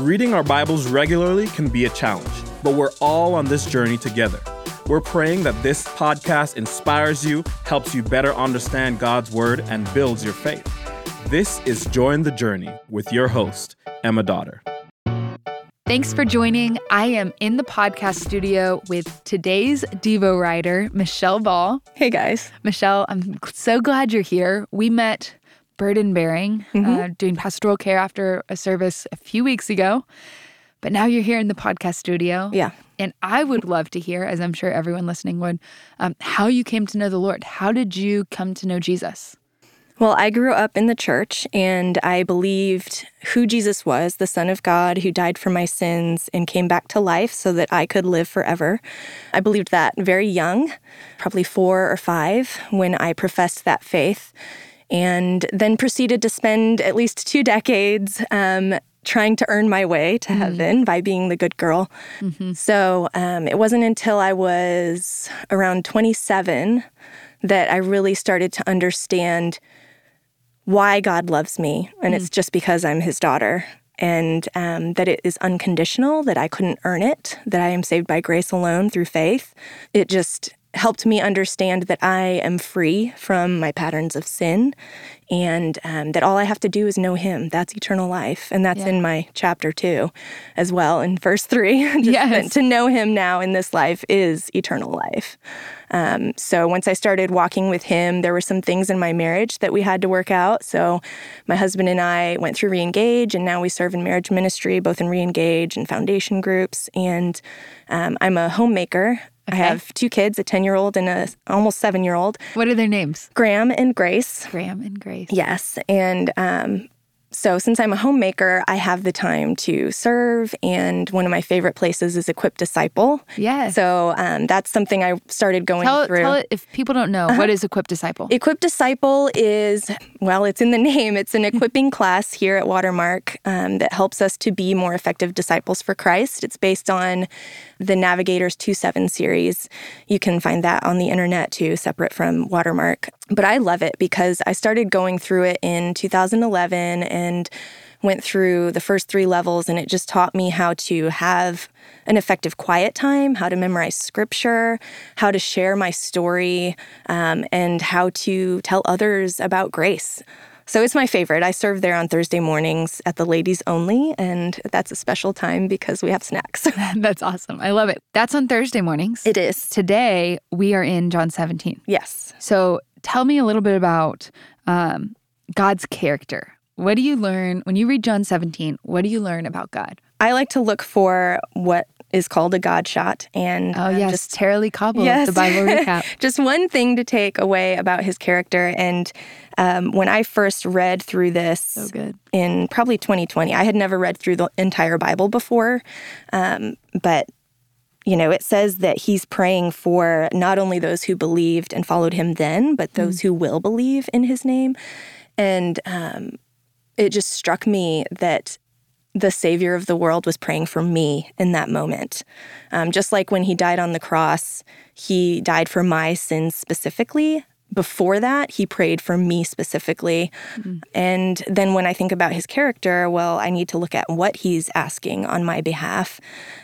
Reading our Bibles regularly can be a challenge, but we're all on this journey together. We're praying that this podcast inspires you, helps you better understand God's Word, and builds your faith. This is Join the Journey with your host, Emma Dotter. Thanks for joining. I am in the podcast studio with today's Devo writer, Michelle Ball. Hey guys. Michelle, I'm so glad you're here. We met burden bearing, mm-hmm. uh, doing pastoral care after a service a few weeks ago. But now you're here in the podcast studio. Yeah. And I would love to hear, as I'm sure everyone listening would, um, how you came to know the Lord. How did you come to know Jesus? Well, I grew up in the church and I believed who Jesus was, the Son of God who died for my sins and came back to life so that I could live forever. I believed that very young, probably four or five, when I professed that faith and then proceeded to spend at least two decades um, trying to earn my way to mm-hmm. heaven by being the good girl. Mm-hmm. So um, it wasn't until I was around 27 that I really started to understand why God loves me. And mm. it's just because I'm his daughter. And um, that it is unconditional, that I couldn't earn it, that I am saved by grace alone through faith. It just helped me understand that I am free from my patterns of sin and um, that all I have to do is know Him. That's eternal life. And that's yeah. in my chapter two as well in verse three. yes. To know Him now in this life is eternal life. Um, so once I started walking with Him, there were some things in my marriage that we had to work out. So my husband and I went through Reengage, and now we serve in marriage ministry, both in Reengage and foundation groups. And um, I'm a homemaker. Okay. I have two kids, a 10 year old and a almost seven year old. What are their names? Graham and Grace. Graham and Grace. Yes. And um, so, since I'm a homemaker, I have the time to serve. And one of my favorite places is Equip Disciple. Yes. So, um, that's something I started going tell, through. Tell it, if people don't know, uh-huh. what is Equip Disciple? Equip Disciple is, well, it's in the name. It's an equipping class here at Watermark um, that helps us to be more effective disciples for Christ. It's based on the Navigators 2 7 series. You can find that on the internet too, separate from Watermark. But I love it because I started going through it in 2011 and went through the first three levels, and it just taught me how to have an effective quiet time, how to memorize scripture, how to share my story, um, and how to tell others about grace. So it's my favorite. I serve there on Thursday mornings at the ladies only, and that's a special time because we have snacks. that's awesome. I love it. That's on Thursday mornings. It is. Today, we are in John 17. Yes. So tell me a little bit about um, God's character. What do you learn when you read John 17? What do you learn about God? I like to look for what is called a God shot. And oh, yes, just Tara-Leigh Cobble, yes. the Bible recap. just one thing to take away about his character. And um, when I first read through this so in probably 2020, I had never read through the entire Bible before. Um, but you know, it says that he's praying for not only those who believed and followed him then, but those mm. who will believe in his name. And um, it just struck me that the Savior of the world was praying for me in that moment. Um, just like when he died on the cross, he died for my sins specifically. Before that, he prayed for me specifically. Mm-hmm. And then when I think about his character, well, I need to look at what he's asking on my behalf.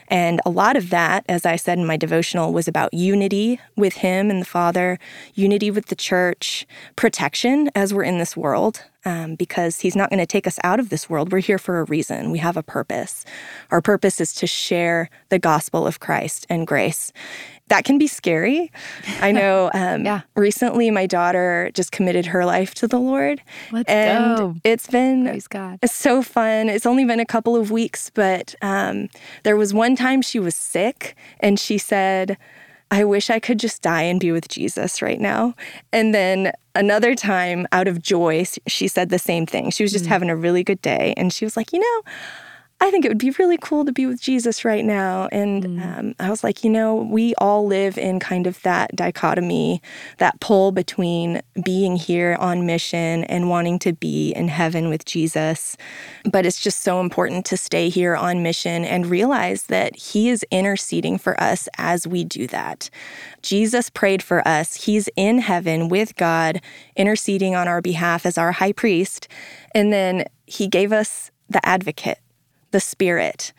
And a lot of that, as I said in my devotional, was about unity with him and the Father, unity with the church, protection as we're in this world um, because He's not going to take us out of this world. We're here for a reason. We have a purpose. Our purpose is to share the gospel of Christ and grace. That can be scary. I know um, yeah. recently my daughter just committed her life to the Lord. Let's and go. it's been Praise God. so fun. It's only been a couple of weeks, but um, there was one time she was sick and she said, I wish I could just die and be with Jesus right now. And then another time, out of joy, she said the same thing. She was just mm having a really good day. And she was like, you know, I think it would be really cool to be with Jesus right now. And mm. um, I was like, you know, we all live in kind of that dichotomy, that pull between being here on mission and wanting to be in heaven with Jesus. But it's just so important to stay here on mission and realize that He is interceding for us as we do that. Jesus prayed for us, He's in heaven with God, interceding on our behalf as our high priest. And then He gave us the advocate the Spirit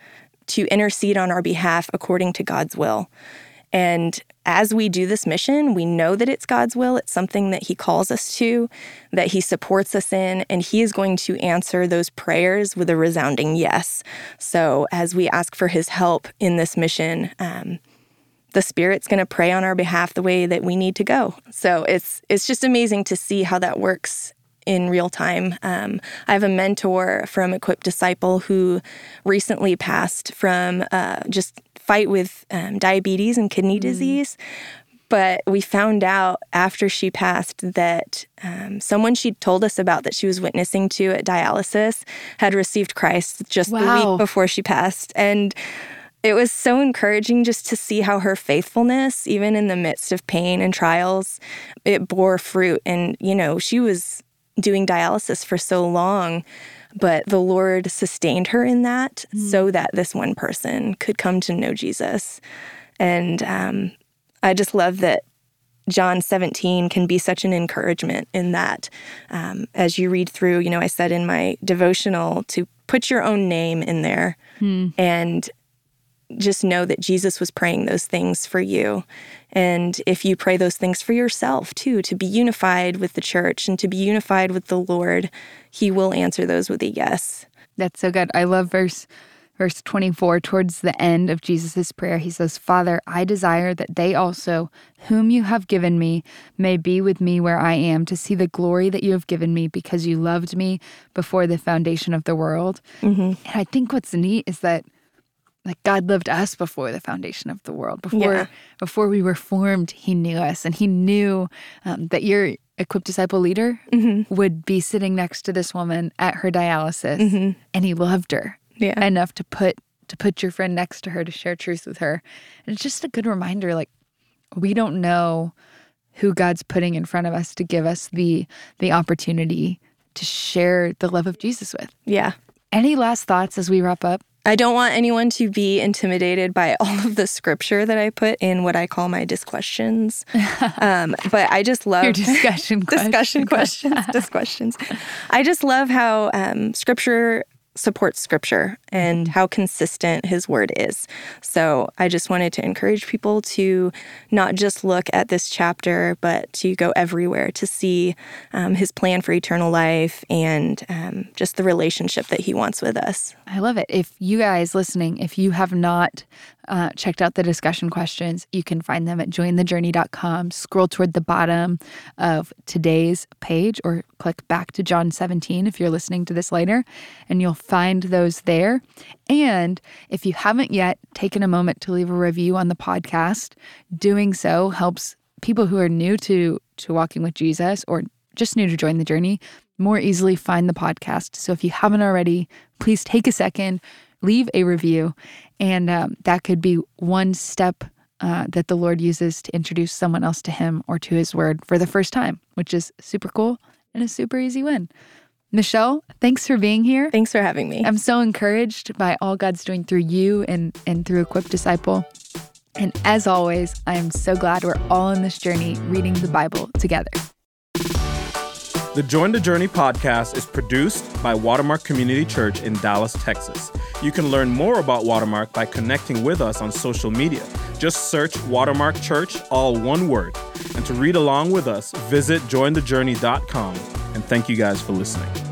to intercede on our behalf according to God's will. And as we do this mission, we know that it's God's will. It's something that He calls us to, that He supports us in, and He is going to answer those prayers with a resounding yes. So as we ask for His help in this mission, um, the Spirit's going to pray on our behalf the way that we need to go. So it's it's just amazing to see how that works in real time. Um, I have a mentor from Equipped Disciple who recently passed from uh, just fight with um, diabetes and kidney mm. disease. But we found out after she passed that um, someone she told us about that she was witnessing to at dialysis had received Christ just wow. the week before she passed. And it was so encouraging just to see how her faithfulness, even in the midst of pain and trials, it bore fruit. And, you know, she was doing dialysis for so long, but the Lord sustained her in that mm. so that this one person could come to know Jesus. And um, I just love that John 17 can be such an encouragement in that. Um, as you read through, you know, I said in my devotional to put your own name in there mm. and just know that Jesus was praying those things for you. And if you pray those things for yourself too, to be unified with the church and to be unified with the Lord, He will answer those with a yes. That's so good. I love verse verse 24 towards the end of Jesus' prayer he says father i desire that they also whom you have given me may be with me where i am to see the glory that you have given me because you loved me before the foundation of the world mm-hmm. and i think what's neat is that like God loved us before the foundation of the world. Before yeah. before we were formed, He knew us, and He knew um, that your equipped disciple leader mm-hmm. would be sitting next to this woman at her dialysis, mm-hmm. and He loved her yeah. enough to put to put your friend next to her to share truth with her. And it's just a good reminder, like we don't know who God's putting in front of us to give us the the opportunity to share the love of Jesus with. Yeah. Any last thoughts as we wrap up? I don't want anyone to be intimidated by all of the scripture that I put in what I call my disquestions. Um, but I just love your discussion questions. discussion questions, disquestions. I just love how um, scripture supports scripture and mm-hmm. how consistent his word is. So I just wanted to encourage people to not just look at this chapter, but to go everywhere to see um, his plan for eternal life and um, just the relationship that he wants with us. I love it. If you guys listening, if you have not uh, checked out the discussion questions, you can find them at jointhejourney.com. Scroll toward the bottom of today's page or click back to John 17 if you're listening to this later, and you'll find those there. And if you haven't yet taken a moment to leave a review on the podcast, doing so helps people who are new to, to walking with Jesus or just new to join the journey more easily find the podcast. So if you haven't already, please take a second, leave a review, and um, that could be one step uh, that the Lord uses to introduce someone else to Him or to His Word for the first time, which is super cool and a super easy win. Michelle, thanks for being here. Thanks for having me. I'm so encouraged by all God's doing through you and, and through Equipped Disciple. And as always, I am so glad we're all on this journey reading the Bible together. The Join the Journey podcast is produced by Watermark Community Church in Dallas, Texas. You can learn more about Watermark by connecting with us on social media. Just search Watermark Church, all one word. And to read along with us, visit jointhejourney.com. And thank you guys for listening.